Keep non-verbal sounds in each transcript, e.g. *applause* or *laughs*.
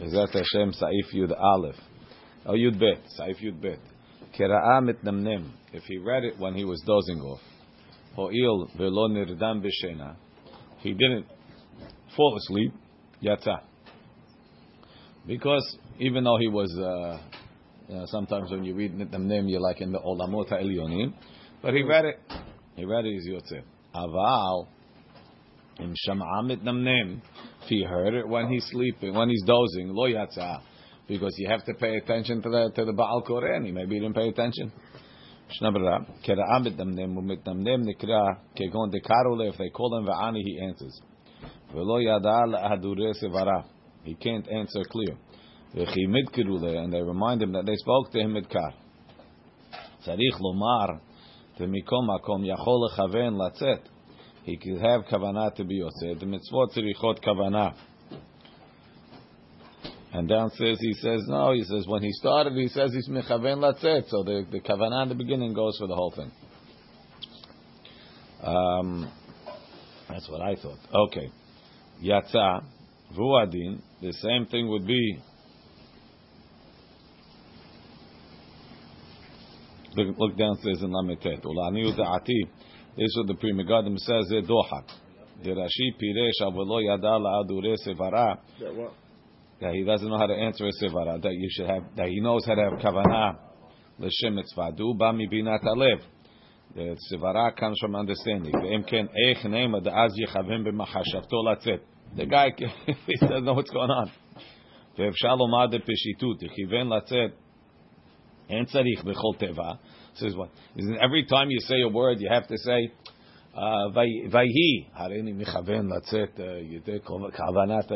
בעזרת השם, סעיף י"א. Oh, Yud Bet, Saif Yud Bet. Kera'a mitnamnem. If he read it when he was dozing off, ho'il velo nirdam b'shena, he didn't fall asleep, yatsa. Because even though he was, uh, you know, sometimes when you read mitnamnem, you're like in the olamot ha'elyonim, but he read it. He read it, he's yotze. Aval, im sham'a mitnamnem, if he heard it when he's sleeping, when he's dozing, lo yatsa because you have to pay attention to the to the Baal Korani. Maybe he didn't pay attention. If they call him Va'ani, he answers. He can't answer clear. And they remind him that they spoke to him midkar. צריך לומר, ומכל מקום יכול לכוון לצאת. he could have kavanah to be yosef. The mitzvot tzirichot kavanah. And downstairs he says no. He says when he started, he says he's mechaven latzet. So the the kavanah in the beginning goes for the whole thing. Um, that's what I thought. Okay, yatsa vuadin. The same thing would be. Look, look downstairs in Lametet. Ulaniu da'ati. This is the Pri Megadim says the dohak. Dirashi piresh adure he doesn't know how to answer a sevara. That you should have. That he knows how to have kavanah. L'shem mitzvah du ba alev. The sevara comes from understanding. Ve'em ken eich neima da'az yichavim b'machashavto latzet. The guy *laughs* he doesn't know what's going on. ואפשר לומר דפשיטות, כיוון לצאת, אין צריך בכל טבע, Says what? Isn't every time you say a word, you have to say, ויהי, הריני מכוון לצאת ידי כוונת,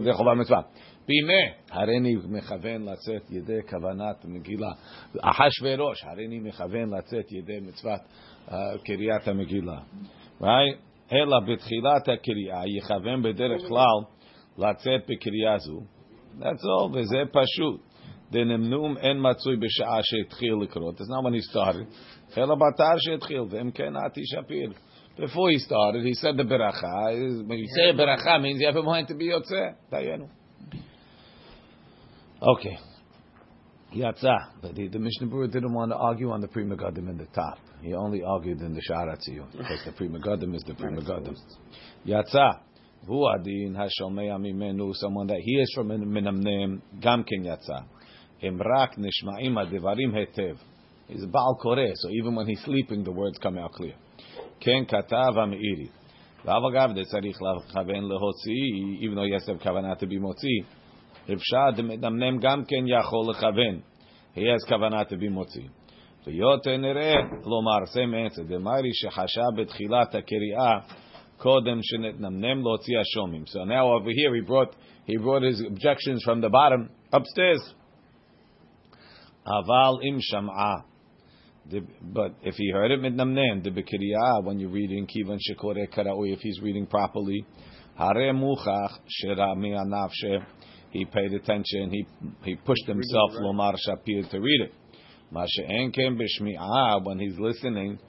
ידי חובה מצווה. בימי, הריני מכוון לצאת ידי כוונת מגילה. אחשוורוש, הריני מכוון לצאת ידי מצוות קריאת המגילה. אלא בתחילת הקריאה יכוון בדרך כלל לצאת בקריאה זו. That's all, וזה פשוט. דנמנום אין מצוי בשעה שהתחיל לקרות, not when he started, אלא שהתחיל, ואם כן עתי שפיר. Before he started, he said the beracha. When you say beracha, means you have a mind to be yotze. Dayenu. Okay. Yatza. But the, the Mishnah Berurah didn't want to argue on the Pri Megadim in the top. He only argued in the shara to you Because the Pri Megadim is the Pri Megadim. Yatza. Hu adin hashomei amimenu. Someone that hears from Minamnem, Gamkin Yatza. yatza. Imrak nishma'im adivarim hetev. He's a Baal Koreh, so even when he's sleeping, the words come out clear. Ken katav amiri. V'avagav de tzarich lachaven lehotzi, even though he has to have kavanah to be motzi. Ifshad medamnem gam ken yachol lechaven. He has kavanah to be motzi. ויותר נראה, כלומר, same answer, דמרי שחשב בתחילת הקריאה קודם שנתנמנם להוציא השומים. So now over here he brought, he brought his objections from the bottom upstairs. Haval im sham'a. But if he heard it mitnamnen, the bekiriyah, when you're reading kivan shekore karaui if he's reading properly, hare muchach shera mi'anavshe, he paid attention, he he pushed himself lomar shapir to read it. Masha'enkem b'shmi'a when he's listening,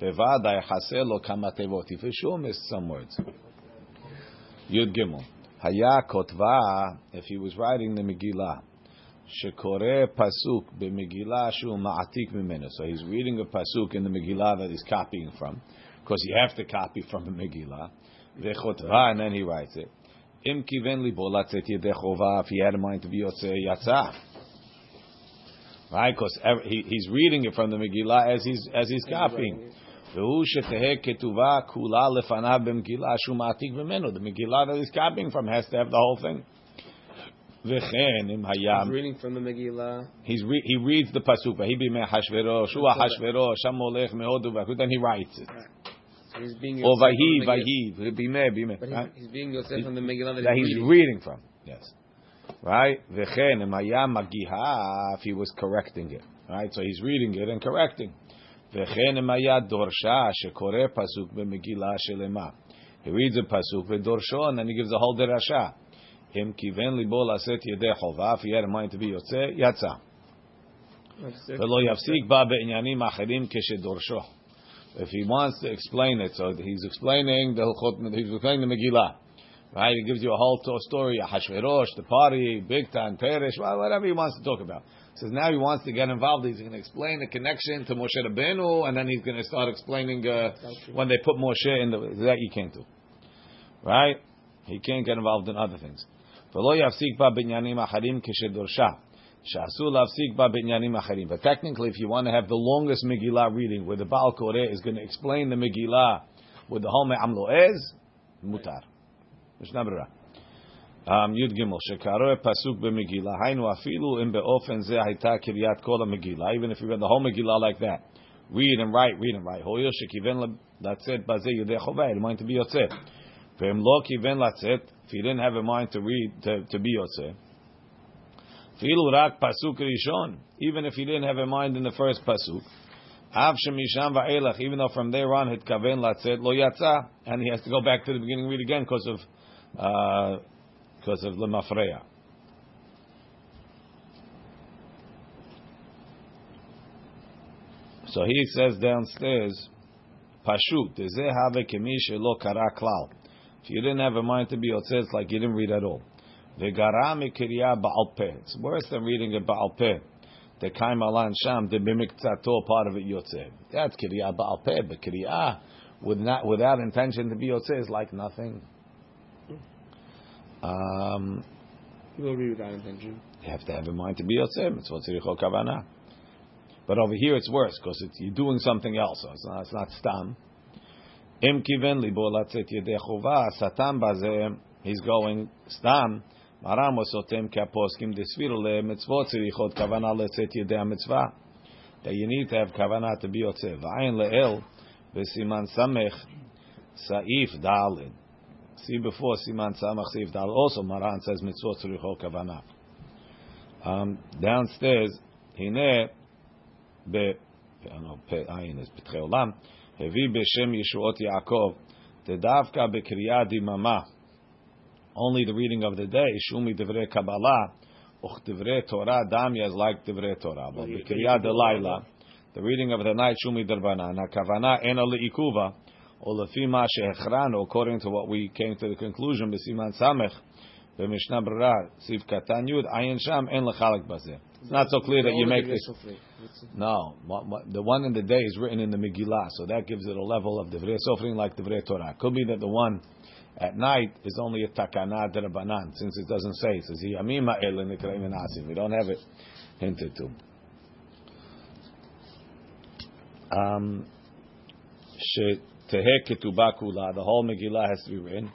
bevadai haselo kamatevot, he for sure missed some words. Yud Gimel. Haya kotva, if he was writing the Megillah, Shekore pasuk b'Megillah shu ma'atik mimenu. So he's reading a pasuk in the Megillah that he's copying from, because you have to copy from the Megillah. Vechotva, and then he writes it. Im kiven libo latzet yedechova. If he had in mind to be yotze yatzah, right? Because he, he's reading it from the Megillah as he's as he's copying. והוא שתהא כתובה כולה לפניו במגילה שהוא מעתיק ממנו. The Megillah that he's copying from has to have the whole thing. He's reading from the Megillah. He's re- he reads the pasuk. He Vahibi me'achashverosh, shua hashverosh, shamolech me'odu v'akut, then he writes it. Or vahi, vahi, bimeh, bimeh. But he's, right? he's being Yosef from the Megillah that, that he's, reading. reading from. Yes. Right? V'chen, im hayam magiha, if he was correcting it. Right? So he's reading it and correcting. V'chen, im hayad dorsha, shekore pasuk be'megillah shelema. He reads a pasuk, v'dorsho, and then he gives a whole derasha. Him kiven libo laset. If he had a mind to be yotze, yafsik ba be'inyanim acherim. If he wants to explain it, so he's explaining the Hilchot, he's explaining the Megillah. Right? He gives you a whole story, Hashverosh, the party, Bigtan, Teresh, whatever he wants to talk about. Says now he wants to get involved. He's going to explain the connection to Moshe Rabbeinu, and then he's going to start explaining uh, when they put Moshe in the, that you can't do. Right? He can't get involved in other things. ולא יפסיק בה בעניינים אחרים כשדורשה. שאסור להפסיק בה בעניינים אחרים. But technically, if you want to have the longest Megillah reading, where the Baal Koreh is going to explain the Megillah with the whole Me'am Lo'ez, mutar. משנה ברירה. Um, י"ג שקרא פסוק במגילה, היינו אפילו אם באופן זה הייתה קריאת כל המגילה, even if you read the whole Megillah like that, read and write, read and write, הואיל שכיוון לצאת בזה ידי חובה, אלא mind to be יוצא. If he didn't have a mind to read to, to be Yotze, pasuk rishon. Even if he didn't have a mind in the first pasuk, Even though from there on hit kaven latzet lo yatzah, and he has to go back to the beginning read again because of because uh, of lemafreya. So he says downstairs, Pashut, it have kemish lo kara klal. If you didn't have a mind to be yotze, it's like you didn't read at all. The mikiriya ba'al peh. It's worse than reading it ba'al peh. The kaim alan sham the bimiktato part of it yotze. That's kiriya ba'al peh, but kiriya with not without intention to be yotze is like nothing. Um, you will read without intention. You have to have a mind to be yotze. It's what tzirichol kavanah. But over here it's worse because you're doing something else. So it's not, it's not stam. Im kiven libo latzet yedei chova. He's going stam. Maram osotem kaposkim le mitzvot tzirichot kavana yedei mitzvah. That you need to have kavana to be yotzeh. V'ayin le'el v'siman samech saif dalid. See before Siman Samach Sif Dal. Also, Maran says mitzvot tzuricho kavana. Um, downstairs, hine be I don't know is petchei olam hevi b'shem Yeshuot Yaakov tedavka b'kriya dimama. Only the reading of the day shumi divrei Kabbalah uch divrei Torah damya is like divrei Torah. But b'kriya delayla, the reading of the night shumi derbanan. Kavana ena leikuva. or lefima shehechranu, according to what we came to the conclusion, b'siman samech, Katan Yud, Ayin Sham, It's not so clear that you make this. No, the one in the day is written in the Megillah, so that gives it a level of Devrei suffering, like Devrei Torah. Could be that the one at night is only a Takana Derabanan, since it doesn't say. It says, Yamim Ha'el in Asim. We don't have it hinted to. Um, the whole Megillah has to be written.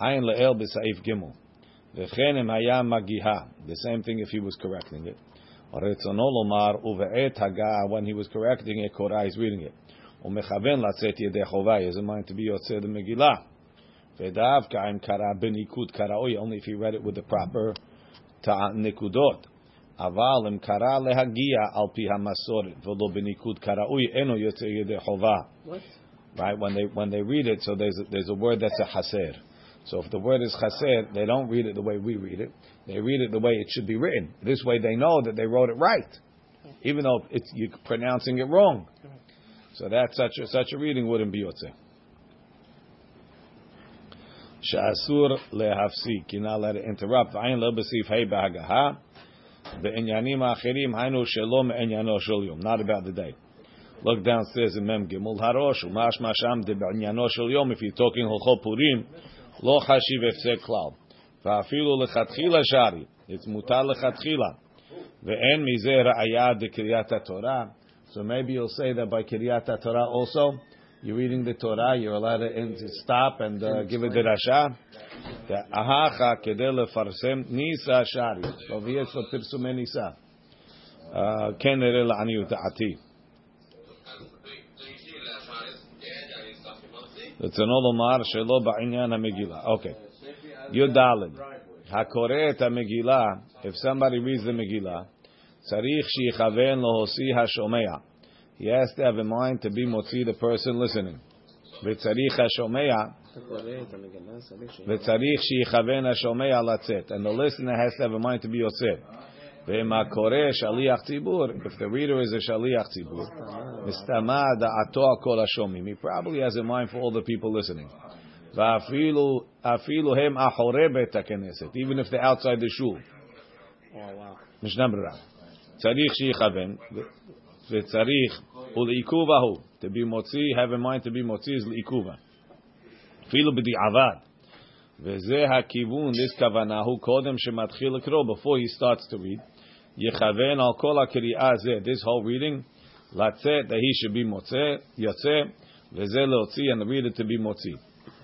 Ayin Le'el B'Saif Gimel. the same thing if he was correcting it. רצונו לומר, ובעת הגעה, when he was correcting it, קורא, he's reading it. ומכוון לצאת ידי חובה, he has a mind to be יוצא במגילה. ודווקא אם קרא בניקוד כראוי, only if he read it with the proper תע- נקודות. אבל אם קרא להגיע על פי המסורת ולא בניקוד כראוי, אינו יוצא ידי חובה. What? right? When they when they read it, so there's a, there's a word that's a chaser. So if the word is chaser, they don't read it the way we read it. They read it the way it should be written. This way, they know that they wrote it right, even though it's you're pronouncing it wrong. So that such a, such a reading wouldn't be yotze. שאסור להפסיק, כי נא let it interrupt, ועין לא בסעיף ה' בהגהה, בעניינים האחרים, היינו שלא מעניינו של יום, not about the day. Look downstairs in Mem Gimel Harosh, ומשמע שם בעניינו של יום, if you're talking הלכות פורים, לא חשיב הפסק כלל. ואפילו לכתחילה שרי, it's מותר לכתחילה. ואין מזה ראיה דקריאת התורה. So maybe you'll say that by קריאת התורה also, you're reading the Torah, you're allowed to, and to stop and uh, give a דרשה. ההכה כדי לפרסם ניסה שרי. טוב, יש לו פרסומי ניסה. Uh, כן נראה לעניות דעתי. רצונו לומר שלא בעניין המגילה. אוקיי. י"ד. הקורא את המגילה, if somebody reads the מגילה, צריך שיכוון להוציא השומע. He has to have in mind to be מוציא the person listening. וצריך השומע, וצריך שיכוון השומע לצאת. And the listener has to have in mind to be יוצא. ואם הקורא שליח ציבור, if the reader is a שליח ציבור, מסתמה דעתו על כל השומעים. He probably has in mind for all the people listening. ואפילו אפילו הם אחורי בית הכנסת, even if they're outside the shul. Oh wow. משנה ברירה. צריך שיכוון, ו- וצריך, ולעיכובה הוא. To be מוציא, have in mind to be מוציא is לעיכובה. אפילו בדיעבד. וזה הכיוון, this כוונה הוא קודם שמתחיל לקרוא, before he starts to read, יכוון על כל הקריאה זה, this whole reading, לצאת, that he should be מוצא, יוצא, וזה להוציא, and read it to be מוציא.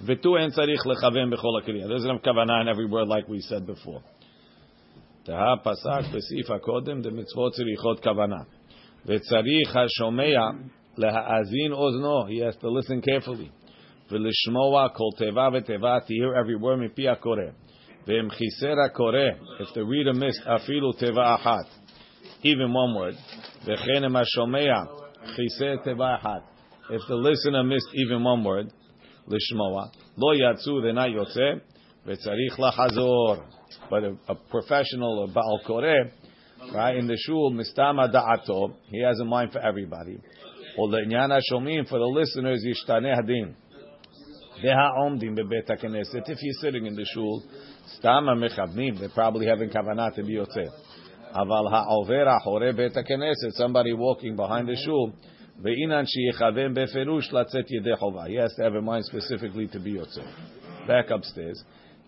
ותו אין צריך לכוון בכל הקריאה. There's no כוונה in every word like we said before. תהה פסק בסעיף הקודם, דמצוות צריכות כוונה. וצריך השומע להאזין אוזנו, he has to listen carefully. ולשמוע כל תיבה ותיבה, to hear every word מפי הקורא. ואם חיסר הקורא, if the reader missed אפילו תיבה אחת, even one word, וכן אם השומע חיסר תיבה אחת, if the listener missed even one word, לשמוע, לא יצאו דנא יוצא, וצריך לחזור. But a, a professional, a Baal Koreh, right, in the shul, mistama da'ato, he has a mind for everybody. Or לעניין השומעים, for the listeners, ישתנה הדין. Omdim bebet HaKnesset. If you're sitting in the shul, Stama mechavnim, they're probably having kavanah to be yotzeh. Aval ha'over ha'chore bet HaKnesset, somebody walking behind the shul, ve'inan she'yechaven beferush latzet yedei. He has to have a mind specifically to be yotzeh. Back upstairs.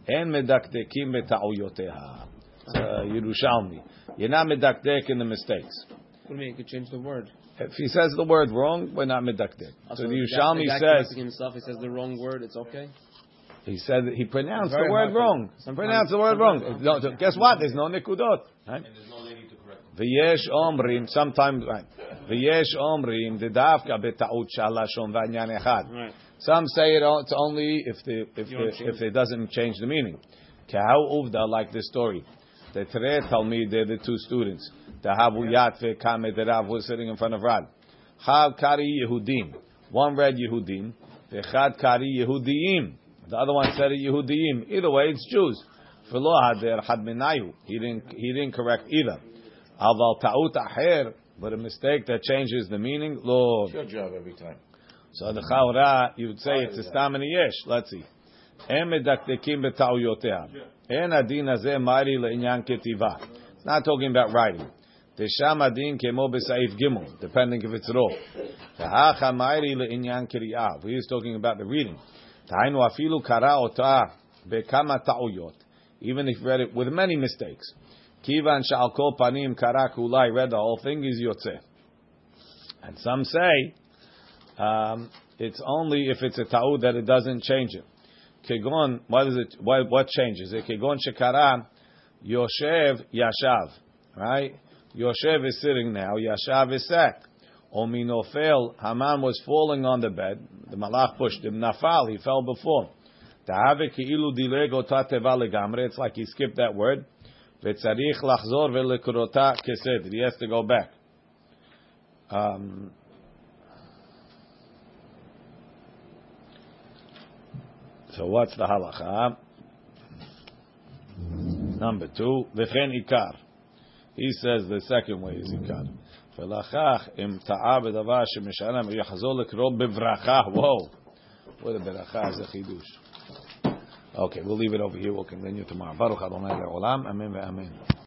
En medakdekim beta'oyoteha. Uh, Yerushalmi. You're not medakdek in the mistakes. What do you mean? You could change the word. If he says the word wrong, we're not medakdek. So the guy- Yerushalmi says himself. He says the wrong word. It's okay. he said that he pronounced the word wrong. sometimes- Pronounced the word wrong. No, so guess what? There's no nikudot. Right? V'yesh omrim. Sometimes right. V'yesh omrim dedavka beta'ut shalashon v'anyan echad. Right. Some say it, it's only if the if the, if it doesn't change the meaning. Kahau uvda like this story. The Tere Talmid, they're the two students. The Havu Yatve Kame, the Rav was sitting in front of Rad. Chav Kari Yehudim. One read Yehudim. The Chad Kari Yehudiim. The other one said Yehudiim. Either way, it's Jews. V'lo hader had minayu. He didn't he didn't correct either. Aval ta'ut aher, but a mistake that changes the meaning. Lo. It's your job every time. So the Chaura, you would say it's a stam and a yesh. Let's see. הם מדקדקים בטעויותיה. אין הדין הזה מהרי לעניין כתיבה. It's not talking about writing. דשם הדין כמו בסעיף ג', depending if it's רוב. והכה מהרי לעניין קריאה. He's talking about the reading. דהיינו אפילו קרא אותה בכמה טעויות. Even if you read it with many mistakes. כיוון שעל כל פנים קרא כולה, he read the whole thing, is יוצא. And some say, um, it's only if it's a ta'ud that it doesn't change it. Kegon, what is it? What, what changes it? Kegon shekara, Yoshev yashav, right? Yoshev is sitting now. Yashav is sat. Ominofel, Haman was falling on the bed. The malach pushed him. Nafal, he fell before. Ta'ave ki'ilu dileg ota teva legamre. It's like he skipped that word. V'tzarich lachzor ve'lekurota kesed. He has to go back. Um, So what's the halacha? Number two, v'chen ikar. He says the second way is ikar. ולכך, אם טעה בדבר שמשלם, הוא יחזור לקרוא בברכה. Whoa. What a ברכה, זה חידוש. Okay, we'll leave it over here. We'll continue tomorrow. Baruch Adonai Le'olam. Amen ve'amen.